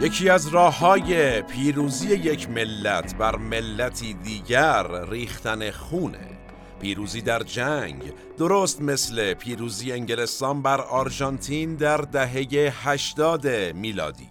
یکی از راه های پیروزی یک ملت بر ملتی دیگر ریختن خونه. پیروزی در جنگ درست مثل پیروزی انگلستان بر آرژانتین در دهه 80 میلادی.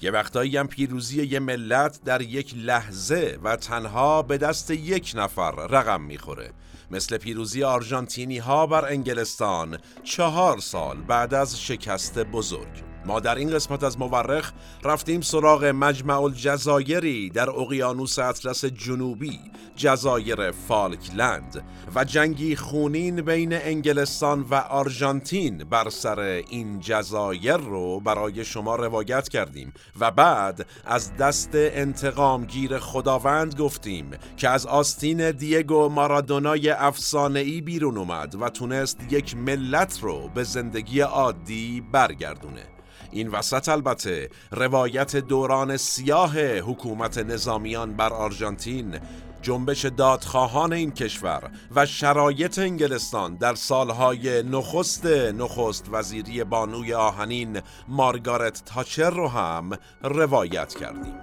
یه وقتایی هم پیروزی یه ملت در یک لحظه و تنها به دست یک نفر رقم می‌خوره. مثل پیروزی آرژانتینی ها بر انگلستان چهار سال بعد از شکست بزرگ. ما در این قسمت از مورخ رفتیم سراغ مجمع الجزایری در اقیانوس اطلس جنوبی جزایر فالکلند و جنگی خونین بین انگلستان و آرژانتین بر سر این جزایر رو برای شما روایت کردیم و بعد از دست انتقامگیر خداوند گفتیم که از آستین دیگو مارادونای افسانه‌ای بیرون اومد و تونست یک ملت رو به زندگی عادی برگردونه. این وسط البته روایت دوران سیاه حکومت نظامیان بر آرژانتین جنبش دادخواهان این کشور و شرایط انگلستان در سالهای نخست نخست وزیری بانوی آهنین مارگارت تاچر رو هم روایت کردیم.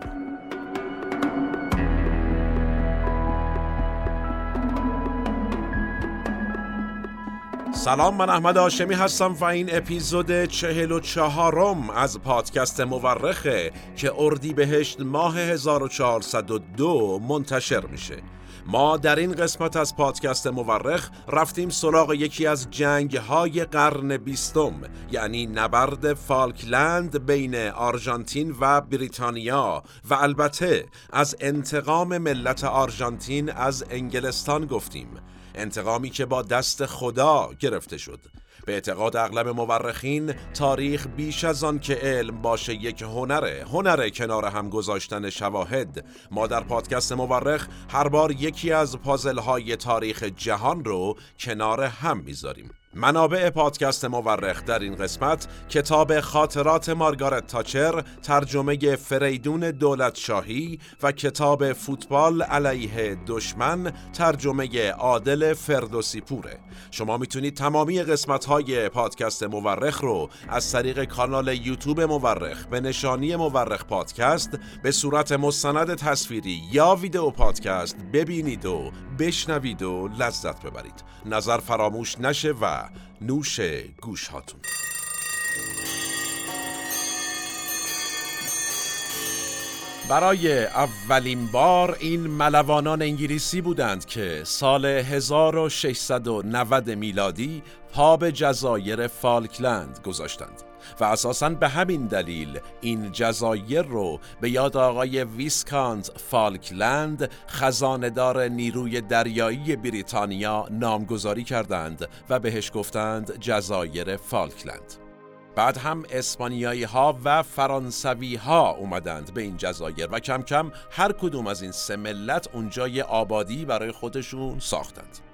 سلام من احمد آشمی هستم و این اپیزود چهل و چهارم از پادکست مورخه که اردی بهشت ماه 1402 منتشر میشه. ما در این قسمت از پادکست مورخ رفتیم سراغ یکی از جنگ های قرن بیستم یعنی نبرد فالکلند بین آرژانتین و بریتانیا و البته از انتقام ملت آرژانتین از انگلستان گفتیم. انتقامی که با دست خدا گرفته شد. به اعتقاد اغلب مورخین تاریخ بیش از آن که علم باشه یک هنره هنره کنار هم گذاشتن شواهد. ما در پادکست مورخ هر بار یکی از پازل های تاریخ جهان رو کنار هم می‌ذاریم. منابع پادکست مورخ در این قسمت کتاب خاطرات مارگارت تاچر ترجمه فریدون دولت شاهی و کتاب فوتبال علیه دشمن ترجمه عادل فردوسی پوره. شما می‌تونید تمامی قسمت های پادکست مورخ رو از طریق کانال یوتیوب مورخ به نشانی مورخ پادکست به صورت مستند تصویری یا ویدیو پادکست ببینید و بشنوید و لذت ببرید. نظر فراموش نشه و نوش گوش هاتون برای اولین بار این ملوانان انگلیسی بودند که سال 1690 میلادی پا به جزایر فالکلند گذاشتند. و اساسا به همین دلیل این جزایر رو به یاد آقای Viscount فالکلند خزانه‌دار نیروی دریایی بریتانیا نامگذاری کردند و بهش گفتند جزایر فالکلند. بعد هم اسپانیایی ها و فرانسوی ها اومدند به این جزایر و کم کم هر کدوم از این سه ملت اونجای آبادی برای خودشون ساختند.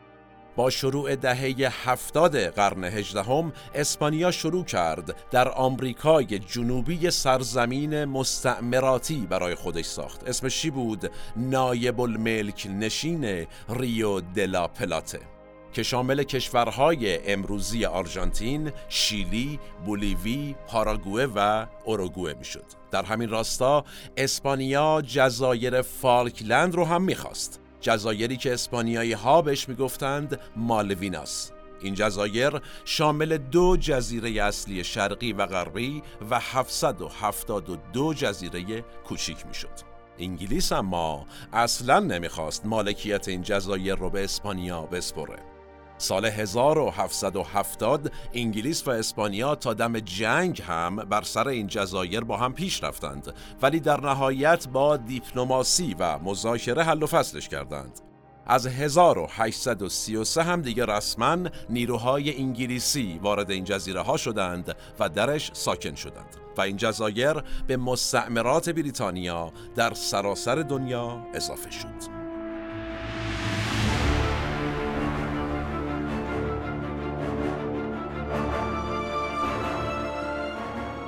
با شروع دهه هفتاد قرن هجدهم اسپانیا شروع کرد در آمریکای جنوبی سرزمین مستعمراتی برای خودش ساخت اسمش چی بود نایب الملک نشین ریو دلا پلاته که شامل کشورهای امروزی آرژانتین، شیلی، بولیوی، پاراگوئه و اوروگوئه می‌شد. در همین راستا اسپانیا جزایر فالکلند رو هم می‌خواست. جزایری که اسپانیایی ها بهش می‌گفتند مالویناس این جزایر شامل دو جزیره اصلی شرقی و غربی و 772 جزیره کوچیک می‌شد. انگلیس اما اصلا نمی‌خواست مالکیت این جزایر رو به اسپانیا بسپره. سال 1770 انگلیس و اسپانیا تا دم جنگ هم بر سر این جزایر با هم پیش رفتند. ولی در نهایت با دیپلماسی و مذاکره حل و فصلش کردند. از 1833 هم دیگه رسما نیروهای انگلیسی وارد این جزیره ها شدند و درش ساکن شدند. و این جزایر به مستعمرات بریتانیا در سراسر دنیا اضافه شد.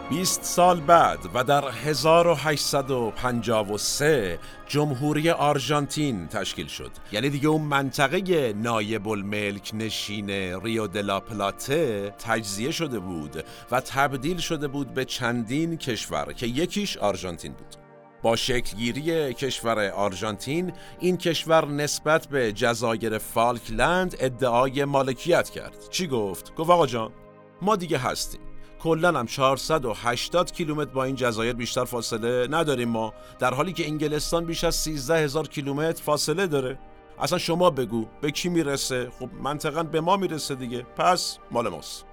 20 سال بعد و در 1853 جمهوری آرژانتین تشکیل شد. یعنی دیگه اون منطقه نایب الملک نشین ریو دلا پلاته تجزیه شده بود و تبدیل شده بود به چندین کشور که یکیش آرژانتین بود. با شکلگیری کشور آرژانتین این کشور نسبت به جزایر فالکلند ادعای مالکیت کرد. چی گفت؟ گفت آقا جان ما دیگه هستیم. کلا هم 480 کیلومتر با این جزایر بیشتر فاصله نداریم ما. در حالی که انگلستان بیش از 13 هزار کیلومتر فاصله داره. اصلا شما بگو به کی می‌رسه؟ خب منطقا به ما می‌رسه دیگه. پس مال ماست.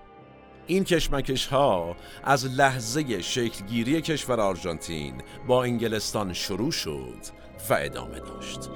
این کشمکش ها از لحظه شکلگیری کشور آرژانتین با انگلستان شروع شد و ادامه داشت.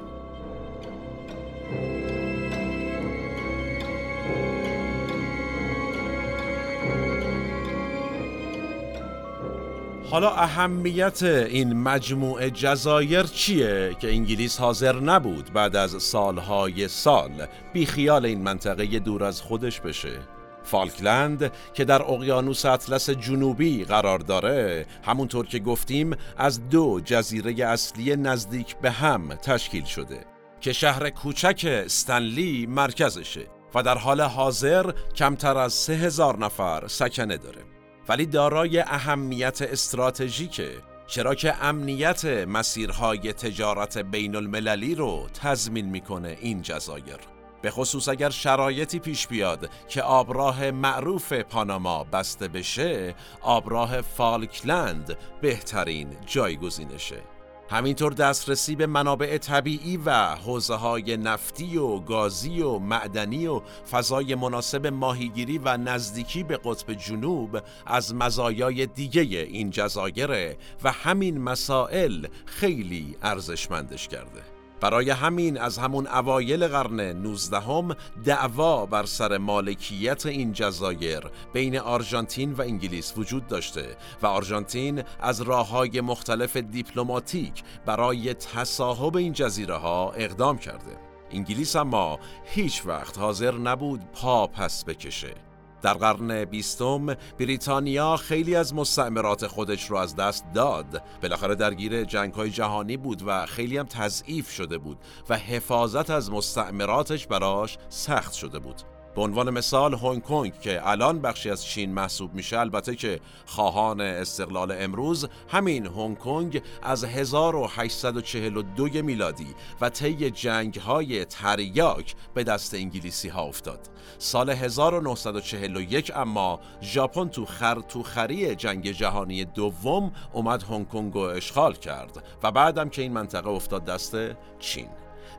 حالا اهمیت این مجموعه جزایر چیه که انگلیس حاضر نبود بعد از سالهای سال بیخیال این منطقه دور از خودش بشه؟ فالکلند که در اقیانوس اطلس جنوبی قرار داره همونطور که گفتیم از دو جزیره اصلی نزدیک به هم تشکیل شده که شهر کوچک استنلی مرکزشه و در حال حاضر کمتر از سه هزار نفر سکنه داره. ولی دارای اهمیت استراتژیکه. چرا که امنیت مسیرهای تجارت بین المللی رو تضمین می‌کنه این جزایر. به خصوص اگر شرایطی پیش بیاد که آبراه معروف پاناما بسته بشه آبراه فالکلند بهترین جایگزینشه. همینطور دسترسی به منابع طبیعی و حوزه های نفتی و گازی و معدنی و فضای مناسب ماهیگیری و نزدیکی به قطب جنوب از مزایای دیگه این جزایره و همین مسائل خیلی ارزشمندش کرده. برای همین از همون اوایل قرن 19 هم دعوا بر سر مالکیت این جزایر بین آرژانتین و انگلیس وجود داشته و آرژانتین از راه های مختلف دیپلماتیک برای تصاحب این جزیره ها اقدام کرده. انگلیس اما هیچ وقت حاضر نبود پا پس بکشه. در قرن بیستم بریتانیا خیلی از مستعمرات خودش رو از دست داد. بالاخره درگیر جنگ های جهانی بود و خیلی هم تضعیف شده بود و حفاظت از مستعمراتش براش سخت شده بود. به عنوان مثال هنگ کنگ که الان بخشی از چین محسوب میشه البته که خواهان استقلال امروز همین هنگ کنگ از 1842 میلادی و طی جنگ های تریاک به دست انگلیسی ها افتاد. سال 1941 اما ژاپن تو خر تو خری جنگ جهانی دوم اومد هنگ کنگ رو اشغال کرد و بعدم که این منطقه افتاد دست چین.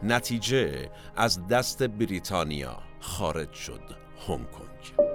نتیجه از دست بریتانیا خارج شد هنگ کنگ.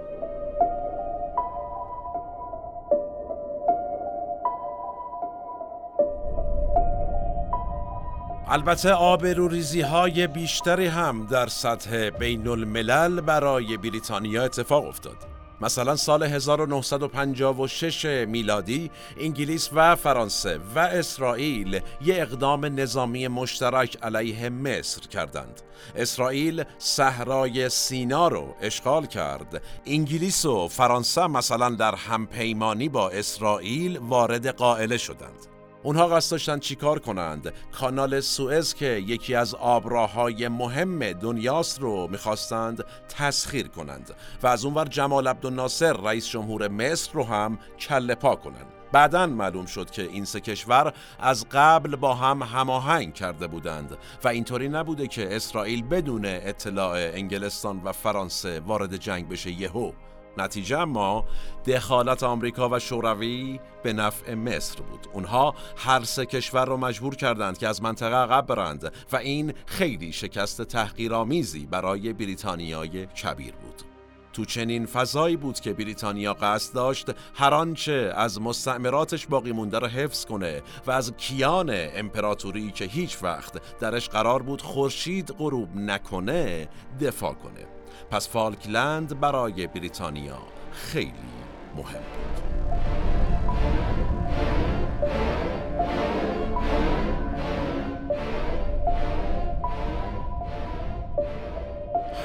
البته آبروریزی های بیشتری هم در سطح بین الملل برای بریتانیا اتفاق افتاد. مثلا سال 1956 میلادی انگلیس و فرانسه و اسرائیل یه اقدام نظامی مشترک علیه مصر کردند. اسرائیل صحرای سینا رو اشغال کرد. انگلیس و فرانسه مثلا در همپیمانی با اسرائیل وارد قائله شدند. اونها قصد داشتن چیکار کنند. کانال سوئز که یکی از آبراهای مهم دنیاست رو می‌خواستند تسخیر کنند و از اونور جمال عبدالناصر رئیس جمهور مصر رو هم کله پا کنند. بعدا معلوم شد که این سه کشور از قبل با هم هماهنگ کرده بودند و اینطوری نبوده که اسرائیل بدون اطلاع انگلستان و فرانسه وارد جنگ بشه یهو. نتیجه ما دخالت آمریکا و شوروی به نفع مصر بود. اونها هر سه کشور رو مجبور کردند که از منطقه عقب برند و این خیلی شکست تحقیرآمیزی برای بریتانیای کبیر بود. تو چنین فضایی بود که بریتانیا قصد داشت هر آنچه از مستعمراتش باقی مونده را حفظ کنه و از کیان امپراتوری که هیچ وقت درش قرار بود خورشید غروب نکنه دفاع کنه. پس فالکلند برای بریتانیا خیلی مهم بود.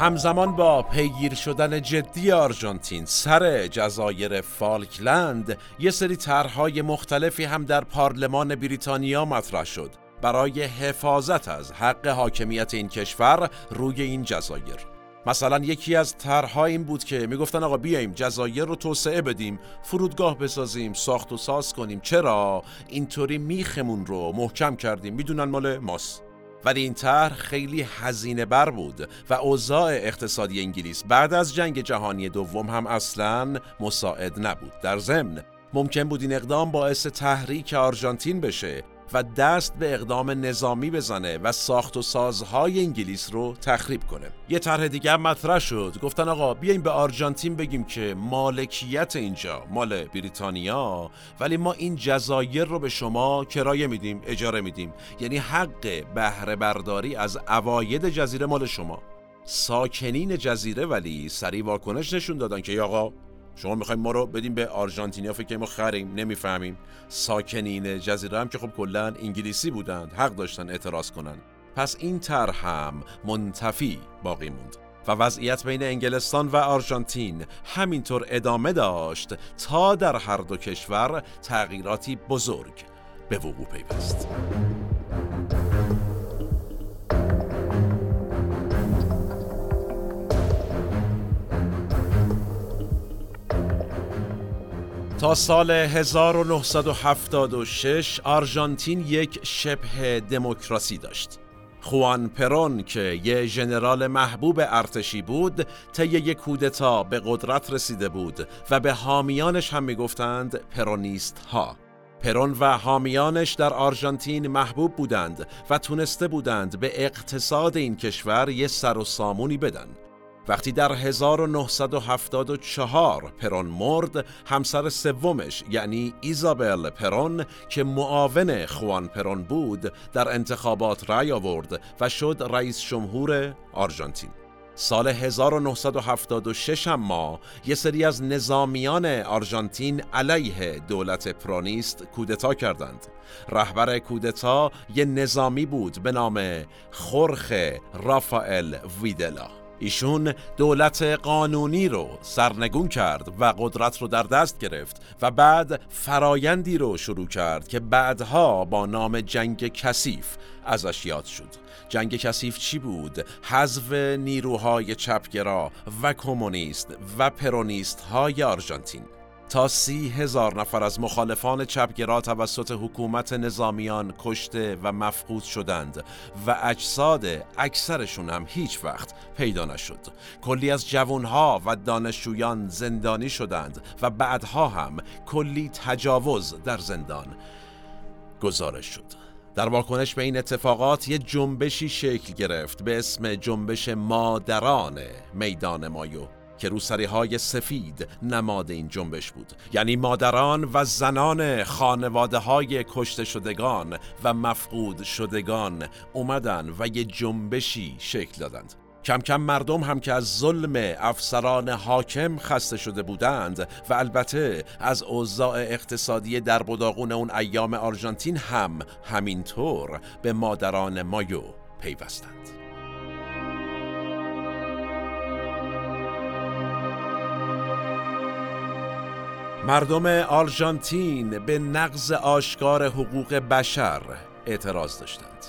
همزمان با پیگیر شدن جدی آرژانتین سر جزایر فالکلند یه سری طرحهای مختلفی هم در پارلمان بریتانیا مطرح شد برای حفاظت از حق حاکمیت این کشور روی این جزایر. مثلا یکی از طرحها این بود که می‌گفتن آقا بیایم جزایر رو توسعه بدیم فرودگاه بسازیم ساخت و ساز کنیم. چرا؟ اینطوری میخمون رو محکم کردیم. می‌دونن مال ماست. ولی این طرح خیلی هزینه بر بود و اوضاع اقتصادی انگلیس بعد از جنگ جهانی دوم هم اصلا مساعد نبود. در ضمن ممکن بود این اقدام باعث تحریک آرژانتین بشه. و دست به اقدام نظامی بزنه و ساخت و سازهای انگلیس رو تخریب کنه. یه طرح دیگه مطرح شد. گفتن آقا بیایم به آرژانتین بگیم که مالکیت اینجا مال بریتانیا ولی ما این جزایر رو به شما کرایه میدیم اجاره میدیم. یعنی حق بهره برداری از اواید جزیره مال شما. ساکنین جزیره ولی سریع واکنش نشون دادن که آقا شما می‌خوایم ما رو بدیم به آرژانتینیا فکر ما خریم نمی‌فهمیم. ساکنین جزیره هم که خب کلا انگلیسی بودند حق داشتن اعتراض کنن. پس این طرح هم منتفی باقی موند. و وضعیت بین انگلستان و آرژانتین همینطور ادامه داشت تا در هر دو کشور تغییراتی بزرگ به وقوع پیوست. تا سال 1976 آرژانتین یک شبه دموکراسی داشت. خوان پرون که یه ژنرال محبوب ارتشی بود طی یک کودتا به قدرت رسیده بود و به حامیانش هم می‌گفتند پرونیست ها پرون و حامیانش در آرژانتین محبوب بودند و تونسته بودند به اقتصاد این کشور یه سر و سامونی بدن وقتی در 1974 پرون مرد همسر سومش یعنی ایزابل پرون که معاون خوان پرون بود در انتخابات رأی آورد و شد رئیس جمهور آرژانتین سال 1976 اما یه سری از نظامیان آرژانتین علیه دولت پرونیست کودتا کردند. رهبر کودتا یه نظامی بود به نام خورخ رافائل ویدلا. ایشون دولت قانونی رو سرنگون کرد و قدرت رو در دست گرفت و بعد فرایندی رو شروع کرد که بعدها با نام جنگ کثیف ازش یاد شد جنگ کثیف چی بود؟ حذف نیروهای چپگرا و کمونیست و پرونیست های آرژانتین تا سی هزار نفر از مخالفان چپگرا توسط حکومت نظامیان کشته و مفقود شدند و اجساد اکثرشون هم هیچ وقت پیدا نشد. کلی از جوانها و دانشجویان زندانی شدند و بعدها هم کلی تجاوز در زندان گزارش شد. در واکنش به این اتفاقات یه جنبشی شکل گرفت به اسم جنبش مادران میدان مایو. که روسری های سفید نماد این جنبش بود یعنی مادران و زنان خانواده های کشته شدگان و مفقود شدگان اومدن و یه جنبشی شکل دادند کم کم مردم هم که از ظلم افسران حاکم خسته شده بودند و البته از اوضاع اقتصادی در بداغون اون ایام آرژانتین هم همینطور به مادران مایو پیوستند. مردم آرژانتین به نقض آشکار حقوق بشر اعتراض داشتند.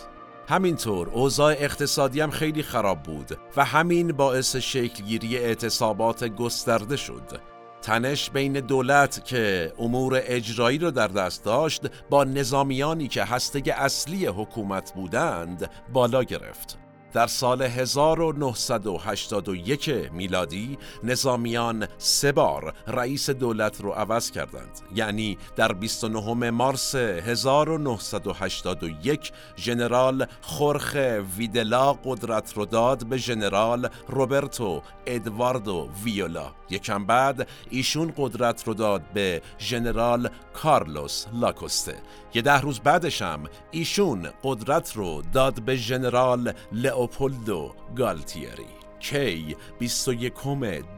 همینطور اوضاع اقتصادی هم خیلی خراب بود و همین باعث شکلگیری اعتصابات گسترده شد. تنش بین دولت که امور اجرایی را در دست داشت با نظامیانی که هسته اصلی حکومت بودند بالا گرفت. در سال 1981 میلادی نظامیان سه بار رئیس دولت رو عوض کردند. یعنی در 29 مارس 1981 ژنرال خورخ ویدلا قدرت رو داد به ژنرال روبرتو ادواردو ویولا. یکم بعد ایشون قدرت رو داد به ژنرال کارلوس لاکوسته. یه ده روز بعدش هم ایشون قدرت رو داد به ژنرال لئوپولدو گالتیری کی 21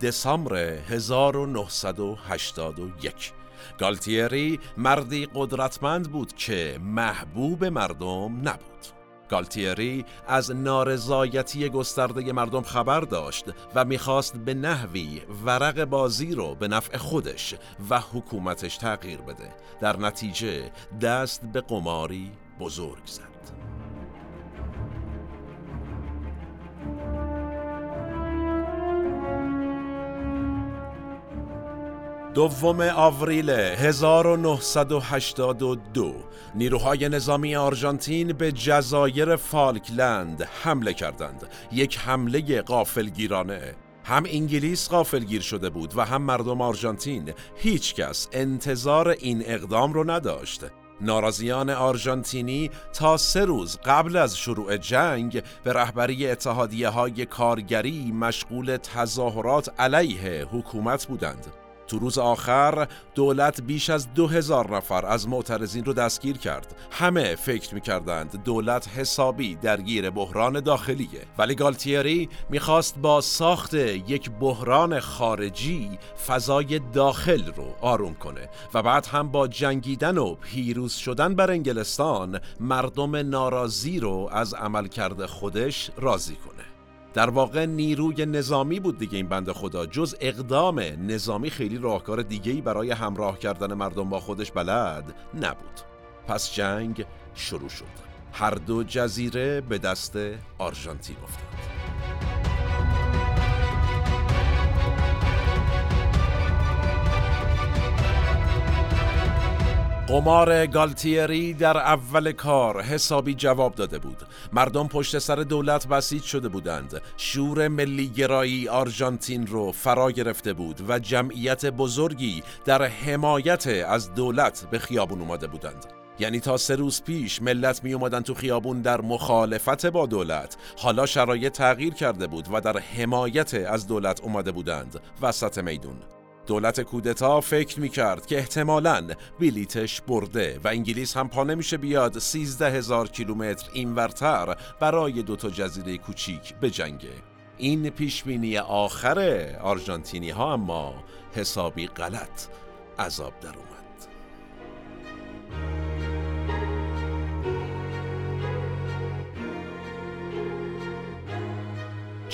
دسامبر 1981 گالتیری مردی قدرتمند بود که محبوب مردم نبود. گالتیری از نارضایتی گسترده مردم خبر داشت و می‌خواست به نحوی ورق بازی رو به نفع خودش و حکومتش تغییر بده. در نتیجه دست به قماری بزرگ زد. دوم آوریل 1982 نیروهای نظامی آرژانتین به جزایر فالکلند حمله کردند. یک حمله قافلگیرانه هم انگلیس قافلگیر شده بود و هم مردم آرژانتین. هیچ کس انتظار این اقدام رو نداشت. ناراضیان آرژانتینی تا سه روز قبل از شروع جنگ به رهبری اتحادیه های کارگری مشغول تظاهرات علیه حکومت بودند. تو روز آخر دولت بیش از دو هزار نفر از معترضین رو دستگیر کرد. همه فکر می‌کردند دولت حسابی درگیر بحران داخلیه. ولی گالتیری می‌خواست با ساخت یک بحران خارجی فضای داخل رو آروم کنه و بعد هم با جنگیدن و پیروز شدن بر انگلستان مردم ناراضی رو از عملکرد خودش راضی کنه. در واقع نیروی نظامی بود دیگه این بند خدا جز اقدام نظامی خیلی راهکار دیگهی برای همراه کردن مردم با خودش بلد نبود. پس جنگ شروع شد. هر دو جزیره به دست آرژانتین افتاد. قمار گالتیری در اول کار حسابی جواب داده بود. مردم پشت سر دولت بسیج شده بودند. شور ملی گرایی آرژانتین رو فرا گرفته بود و جمعیت بزرگی در حمایت از دولت به خیابون اومده بودند. یعنی تا سه روز پیش ملت می اومدن تو خیابون در مخالفت با دولت. حالا شرایط تغییر کرده بود و در حمایت از دولت اومده بودند. وسط میدون. دولت کودتا فکر می کرد که احتمالاً بلیتش برده و انگلیس هم پا نمیشه بیاد 13 هزار کیلومتر اینورتر برای دوتا جزیره کوچیک بجنگه. این پیشبینی آخر آرژانتینی ها اما حسابی غلط. عذاب در اومد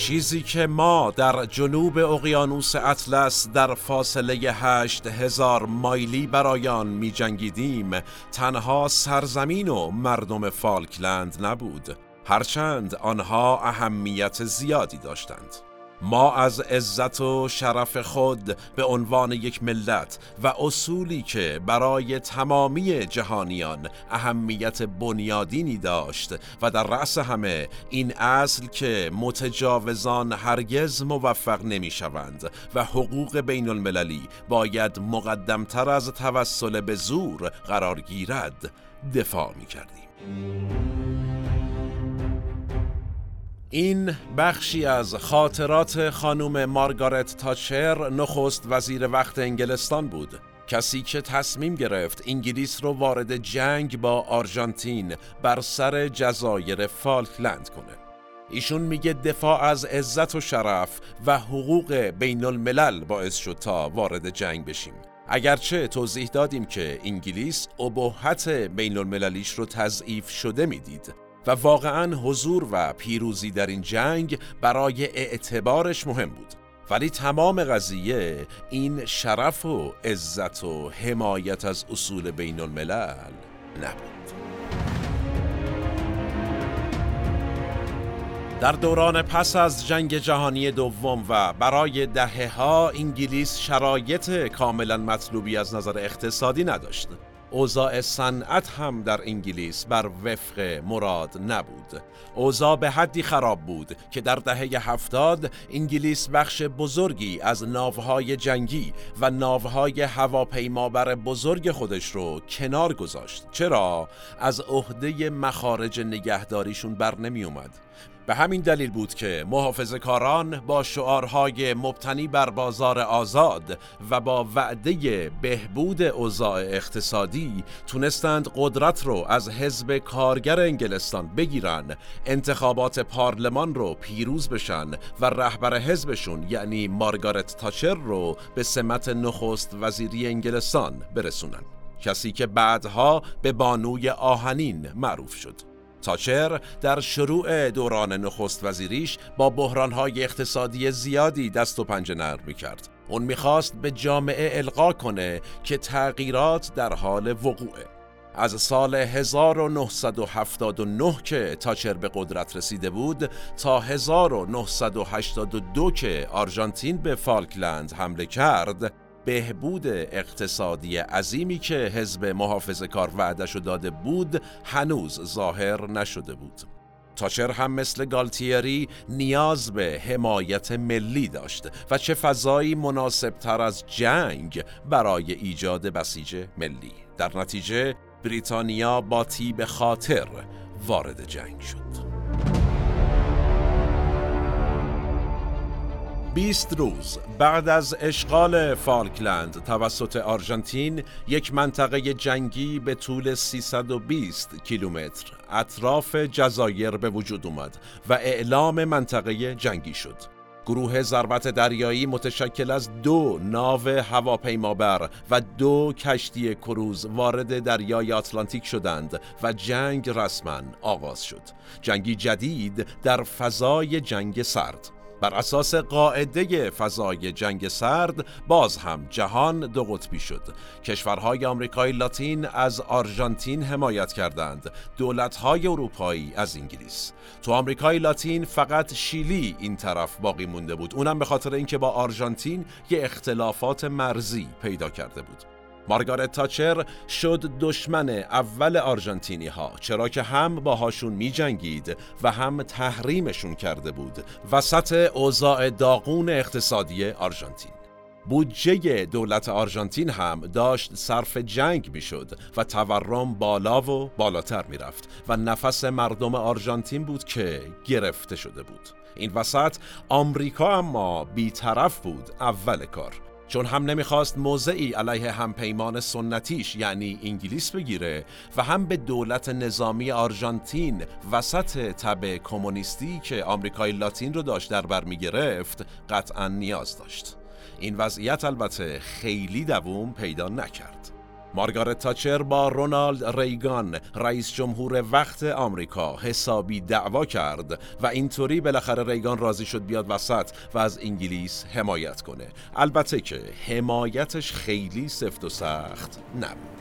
چیزی که ما در جنوب اقیانوس اطلس در فاصله هشت هزار مایلی برایان می جنگیدیم تنها سرزمین و مردم فالکلند نبود. هرچند آنها اهمیت زیادی داشتند. ما از عزت و شرف خود به عنوان یک ملت و اصولی که برای تمامی جهانیان اهمیت بنیادینی داشت و در رأس همه این اصل که متجاوزان هرگز موفق نمی شوند و حقوق بین المللی باید مقدمتر از توسل به زور قرار گیرد دفاع می کردیم. این بخشی از خاطرات خانم مارگارت تاچر نخست وزیر وقت انگلستان بود. کسی که تصمیم گرفت انگلیس رو وارد جنگ با آرژانتین بر سر جزایر فالکلند کنه. ایشون میگه دفاع از عزت و شرف و حقوق بین الملل باعث شد تا وارد جنگ بشیم. اگرچه توضیح دادیم که انگلیس ابهت بین المللیش رو تضعیف شده می‌دید. و واقعا حضور و پیروزی در این جنگ برای اعتبارش مهم بود. ولی تمام قضیه این شرف و عزت و حمایت از اصول بین الملل نبود. در دوران پس از جنگ جهانی دوم و برای دهه ها انگلیس شرایط کاملا مطلوبی از نظر اقتصادی نداشت. اوضاع صنعت هم در انگلیس بر وفق مراد نبود. اوضاع به حدی خراب بود که در دهه هفتاد انگلیس بخش بزرگی از ناوهای جنگی و ناوهای هواپیمابر بزرگ خودش رو کنار گذاشت. چرا؟ از عهده مخارج نگهداریشون بر نمی اومد به همین دلیل بود که محافظ کاران با شعارهای مبتنی بر بازار آزاد و با وعده بهبود اوضاع اقتصادی تونستند قدرت رو از حزب کارگر انگلستان بگیرن انتخابات پارلمان رو پیروز بشن و رهبر حزبشون یعنی مارگارت تاچر رو به سمت نخست وزیری انگلستان برسونن. کسی که بعدها به بانوی آهنین معروف شد. تاچر در شروع دوران نخست وزیریش با بحرانهای اقتصادی زیادی دست و پنجه نرم کرد. اون می‌خواست به جامعه القا کنه که تغییرات در حال وقوعه. از سال 1979 که تاچر به قدرت رسیده بود تا 1982 که آرژانتین به فالکلند حمله کرد بهبود اقتصادی عظیمی که حزب محافظ کار وعدش داده بود هنوز ظاهر نشده بود. تاچر هم مثل گالتیری نیاز به حمایت ملی داشت و چه فضایی مناسب تر از جنگ برای ایجاد بسیج ملی. در نتیجه بریتانیا با تیب خاطر وارد جنگ شد. 20 روز بعد از اشغال فالکلند توسط آرژانتین یک منطقه جنگی به طول 320 کیلومتر اطراف جزایر به وجود اومد و اعلام منطقه جنگی شد. گروه ضربت دریایی متشکل از دو ناو هواپیمابر و دو کشتی کروز وارد دریای آتلانتیک شدند و جنگ رسما آغاز شد. جنگی جدید در فضای جنگ سرد بر اساس قاعده فضای جنگ سرد باز هم جهان دو قطبی شد. کشورهای آمریکای لاتین از آرژانتین حمایت کردند. دولتهای اروپایی از انگلیس. تو آمریکای لاتین فقط شیلی این طرف باقی مونده بود. اونم به خاطر اینکه با آرژانتین یه اختلافات مرزی پیدا کرده بود. مارگارت تاچر شد دشمن اول آرژانتینی ها چرا که هم باهاشون می جنگید و هم تحریمشون کرده بود وسط اوضاع داغون اقتصادی آرژانتین. بودجه دولت آرژانتین هم داشت صرف جنگ می‌شد و تورم بالا و بالاتر می‌رفت و نفس مردم آرژانتین بود که گرفته شده بود. این وسط آمریکا اما بیطرف بود اول کار. چون هم نمی‌خواست موضعی علیه همپیمان سنتیش یعنی انگلیس بگیره و هم به دولت نظامی آرژانتین وسط تب کمونیستی که آمریکای لاتین رو داشت در بر می‌گرفت قطعا نیاز داشت. این وضعیت البته خیلی دووم پیدا نکرد. مارگارت تاچر با رونالد ریگان رئیس جمهور وقت آمریکا حسابی دعوا کرد و اینطوری بالاخره ریگان راضی شد بیاد وسط و از انگلیس حمایت کنه. البته که حمایتش خیلی سفت و سخت نبود.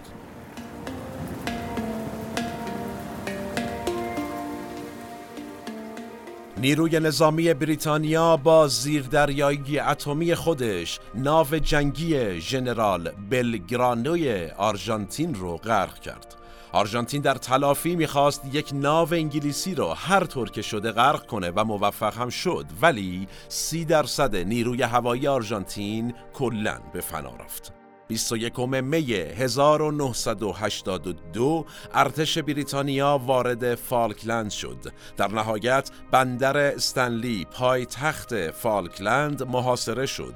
نیروی نظامی بریتانیا با زیردریایی اتمی خودش ناو جنگی ژنرال بلگرانوی آرژانتین رو غرق کرد. آرژانتین در تلافی می‌خواست یک ناو انگلیسی رو هر طور که شده غرق کنه و موفق هم شد ولی سی درصد نیروی هوایی آرژانتین کلا به فنا رفت. 21 می 1982 ارتش بریتانیا وارد فالکلند شد. در نهایت بندر استنلی پای تخت فالکلند محاصره شد.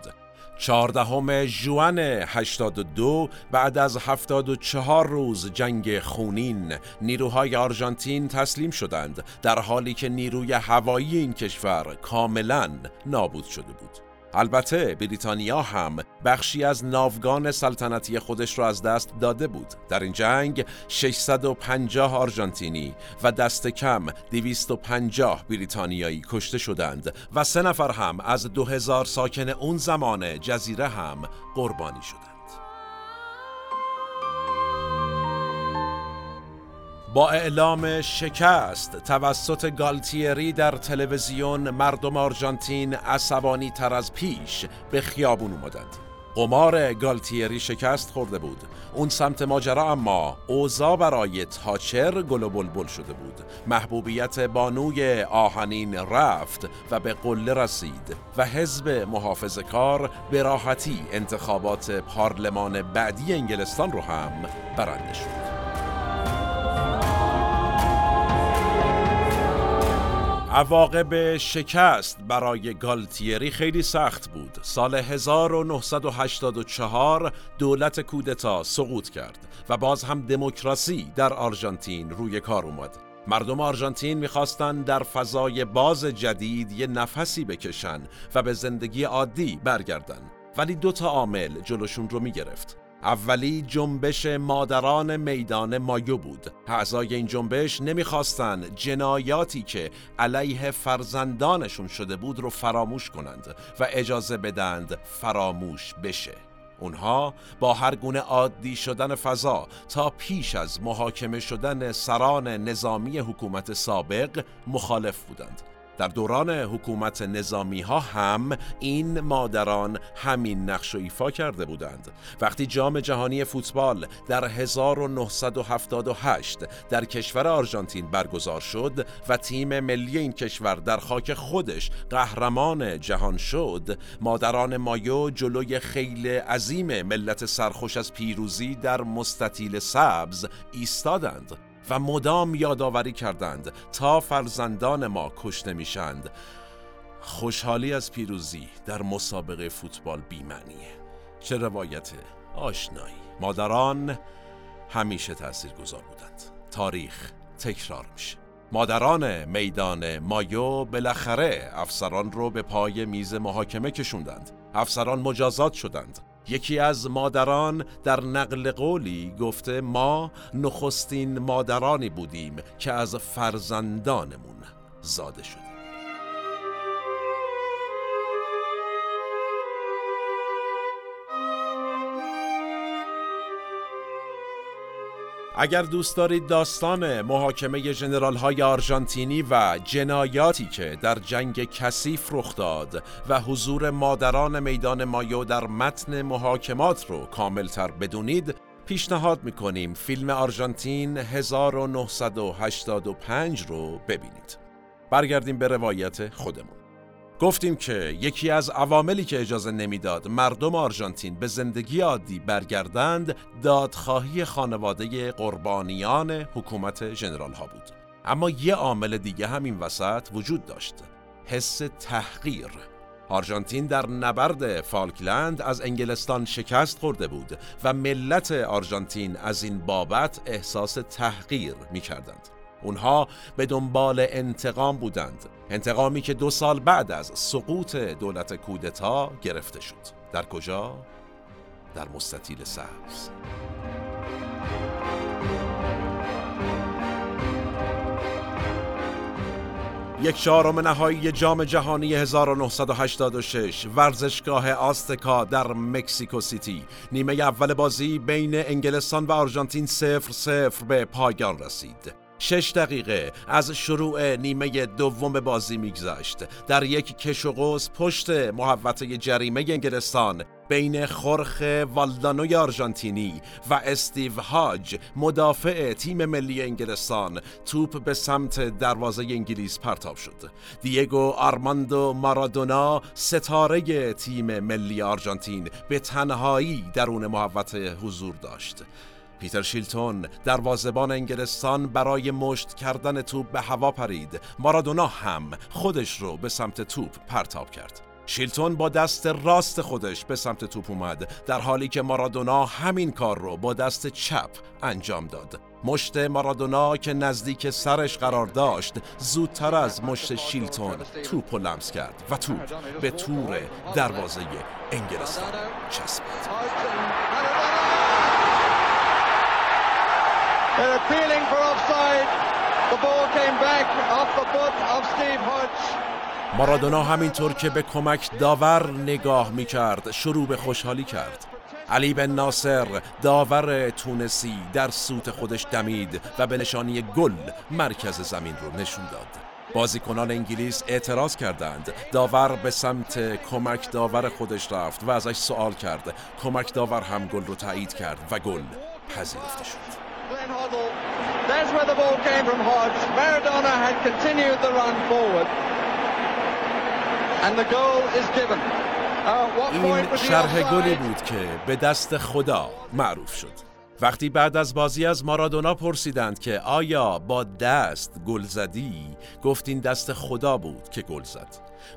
چهاردهم ژوئن 82 بعد از 74 روز جنگ خونین نیروهای آرژانتین تسلیم شدند در حالی که نیروی هوایی این کشور کاملا نابود شده بود البته بریتانیا هم بخشی از ناوگان سلطنتی خودش را از دست داده بود. در این جنگ 650 آرژانتینی و دست کم 250 بریتانیایی کشته شدند و سه نفر هم از 2000 ساکن اون زمان جزیره هم قربانی شدند. با اعلام شکست توسط گالتیری در تلویزیون مردم آرژانتین عصبانی تر از پیش به خیابون اومدند. قمار گالتیری شکست خورده بود. اون سمت ماجرا اما اوزا برای تاچر گل و بلبل شده بود. محبوبیت بانوی آهنین رفت و به قله رسید و حزب محافظ کار به راحتی انتخابات پارلمان بعدی انگلستان رو هم برنده شد. عواقب شکست برای گالتیری خیلی سخت بود. سال 1984 دولت کودتا سقوط کرد و باز هم دموکراسی در آرژانتین روی کار اومد. مردم آرژانتین می‌خواستند در فضای باز جدید یه نفسی بکشن و به زندگی عادی برگردن. ولی دو تا عامل جلوشون رو می‌گرفت. اولی جنبش مادران میدان مایو بود. اعضای این جنبش نمی‌خواستند جنایاتی که علیه فرزندانشون شده بود رو فراموش کنند و اجازه بدند فراموش بشه. اونها با هر گونه عادی شدن فضا تا پیش از محاکمه شدن سران نظامی حکومت سابق مخالف بودند. در دوران حکومت نظامی ها هم این مادران همین نقش و ایفا کرده بودند. وقتی جام جهانی فوتبال در 1978 در کشور آرژانتین برگزار شد و تیم ملی این کشور در خاک خودش قهرمان جهان شد مادران مایو جلوی خیل عظیم ملت سرخوش از پیروزی در مستطیل سبز ایستادند. و مدام یادآوری کردند تا فرزندان ما کشته میشند. خوشحالی از پیروزی در مسابقه فوتبال بیمعنیه. چه روایت آشنایی. مادران همیشه تأثیر گذار بودند. تاریخ تکرار میشه. مادران میدان مایو بالاخره افسران رو به پای میز محاکمه کشوندند. افسران مجازات شدند. یکی از مادران در نقل قولی گفته ما نخستین مادرانی بودیم که از فرزندانمون زاده شدیم. اگر دوست دارید داستان محاکمه جنرال های آرژانتینی و جنایاتی که در جنگ کثیف رخ داد و حضور مادران میدان مایو در متن محاکمات رو کاملتر بدونید پیشنهاد می‌کنیم فیلم آرژانتین 1985 رو ببینید. برگردیم به روایت خودمون. گفتیم که یکی از عواملی که اجازه نمی‌داد مردم آرژانتین به زندگی عادی برگردند دادخواهی خانواده قربانیان حکومت ژنرال ها بود. اما یه عامل دیگه هم این وسط وجود داشت. حس تحقیر. آرژانتین در نبرد فالکلند از انگلستان شکست خورده بود و ملت آرژانتین از این بابت احساس تحقیر می کردند. اونها به دنبال انتقام بودند. انتقامی که دو سال بعد از سقوط دولت کودتا گرفته شد. در کجا؟ در مستطیل سبز. یک چهارم نهایی جام جهانی 1986 ورزشگاه آستکا در مکسیکو سیتی. نیمه اول بازی بین انگلستان و آرژانتین سفر سفر به پایان رسید. شش دقیقه از شروع نیمه دوم بازی میگذشت. در یک کش و قوس پشت محوطه جریمه انگلستان بین خرخ والدانوی آرژانتینی و استیو هاج مدافع تیم ملی انگلستان توپ به سمت دروازه انگلیس پرتاب شد. دیگو آرماندو مارادونا ستاره تیم ملی آرژانتین به تنهایی درون محوطه حضور داشت. پیتر شیلتون دروازبان انگلستان برای مشت کردن توپ به هوا پرید. مارادونا هم خودش رو به سمت توپ پرتاب کرد. شیلتون با دست راست خودش به سمت توپ اومد در حالی که مارادونا همین کار رو با دست چپ انجام داد. مشت مارادونا که نزدیک سرش قرار داشت زودتر از مشت شیلتون توپ و لمس کرد و توپ به تور دروازه انگلستان چسبید. مارادونا همینطور که به کمک داور نگاه می کرد شروع به خوشحالی کرد. علی بن ناصر داور تونسی در سوت خودش دمید و به نشانی گل مرکز زمین رو نشون داد. بازیکنان انگلیس اعتراض کردند. داور به سمت کمک داور خودش رفت و ازش سوال کرد. کمک داور هم گل رو تایید کرد و گل پذیرفته شد. Glenn Hoddle. There's where the ball came from Hodge. Maradona had continued the run forward. And the goal is given. این شرح گلی بود که به دست خدا معروف شد وقتی بعد از بازی از مارادونا پرسیدند که آیا با دست گل زدی گفت این دست خدا بود که گل زد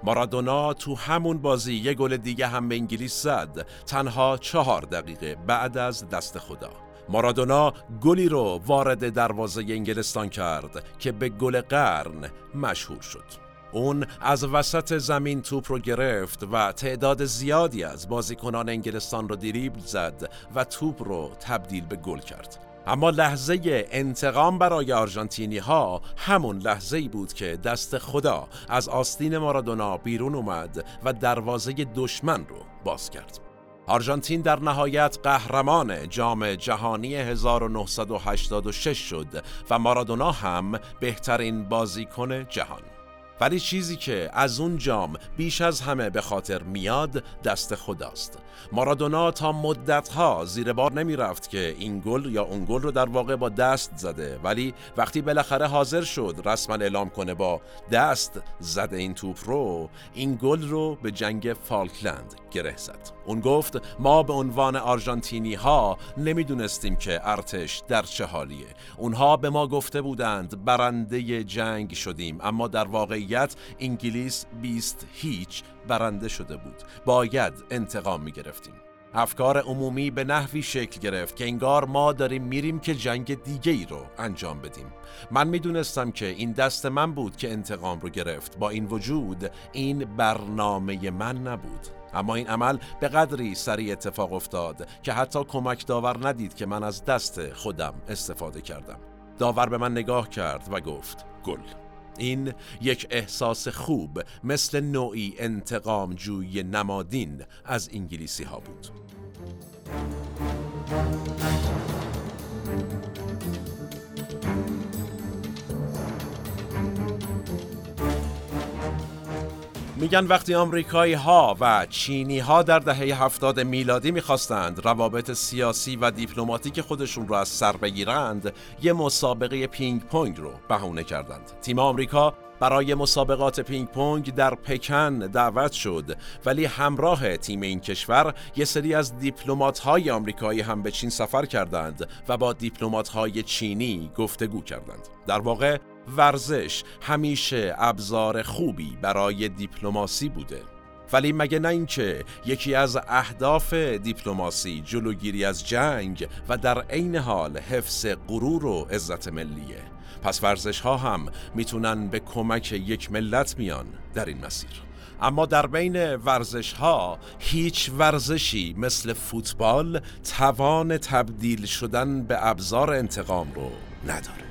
مارادونا تو همون بازی یه گل دیگه هم به انگلیس زد تنها چهار دقیقه بعد از دست خدا مارادونا گلی رو وارد دروازه انگلستان کرد که به گل قرن مشهور شد اون از وسط زمین توپ رو گرفت و تعداد زیادی از بازیکنان انگلستان رو دریبل زد و توپ رو تبدیل به گل کرد. اما لحظه انتقام برای آرژانتینی ها همون لحظه بود که دست خدا از آستین مارادونا بیرون اومد و دروازه دشمن رو باز کرد. آرژانتین در نهایت قهرمان جام جهانی 1986 شد و مارادونا هم بهترین بازیکن جهان. ولی چیزی که از اون جام بیش از همه به خاطر میاد دست خداست. مارادونا تا مدتها زیر بار نمی رفت که این گل یا اون گل رو در واقع با دست زده. ولی وقتی بالاخره حاضر شد رسما اعلام کنه با دست زده این توپ رو این گل رو به جنگ فالکلند گره زد. اون گفت ما به عنوان آرژانتینی ها نمی‌دونستیم که ارتش در چه حالیه. اونها به ما گفته بودند برنده جنگ شدیم اما در واقعیت انگلیس بیست هیچ برنده شده بود. باید انتقام می گرفتیم افکار عمومی به نحوی شکل گرفت که انگار ما داریم میریم که جنگ دیگه ای رو انجام بدیم. من می‌دونستم که این دست من بود که انتقام رو گرفت. با این وجود این برنامه من نبود. اما این عمل به قدری سریع اتفاق افتاد که حتی کمک داور ندید که من از دست خودم استفاده کردم. داور به من نگاه کرد و گفت گل. این یک احساس خوب مثل نوعی انتقام جوی نمادین از انگلیسی ها بود. میگن وقتی آمریکایی ها و چینی ها در دهه هفتاد میلادی می‌خواستند روابط سیاسی و دیپلماتیک خودشون رو از سر بگیرند یه مسابقه پینگ پونگ رو بهونه کردند. تیم آمریکا برای مسابقات پینگ پونگ در پکن دعوت شد ولی همراه تیم این کشور یه سری از دیپلمات های آمریکایی هم به چین سفر کردند و با دیپلمات های چینی گفتگو کردند. در واقع ورزش همیشه ابزار خوبی برای دیپلماسی بوده. ولی مگه نه اینکه یکی از اهداف دیپلماسی جلوگیری از جنگ و در عین حال حفظ غرور و عزت ملیه. پس ورزش ها هم می‌تونن به کمک یک ملت میان در این مسیر. اما در بین ورزش ها هیچ ورزشی مثل فوتبال توان تبدیل شدن به ابزار انتقام رو نداره.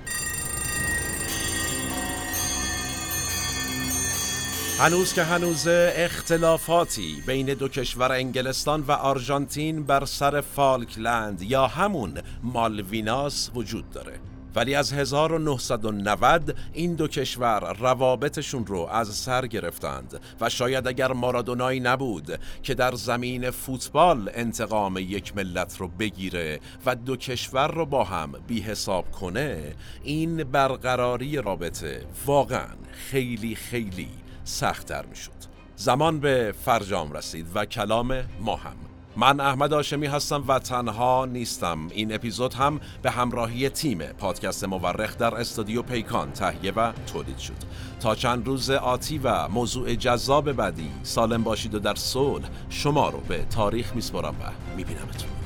هنوز که هنوز اختلافاتی بین دو کشور انگلستان و آرژانتین بر سر فالکلند یا همون مالویناس وجود داره. ولی از 1990 این دو کشور روابطشون رو از سر گرفتند و شاید اگر مارادونایی نبود که در زمین فوتبال انتقام یک ملت رو بگیره و دو کشور رو با هم بی حساب کنه این برقراری رابطه واقعا خیلی خیلی سختتر می شد زمان به فرجام رسید و کلام ما هم. من احمد آشمی هستم و تنها نیستم. این اپیزود هم به همراهی تیم پادکست مورخ در استودیو پیکان تهیه و تولید شد. تا چند روز آتی و موضوع جذاب بعدی سالم باشید و در صلح شما رو به تاریخ میسپرم و میبینمتون.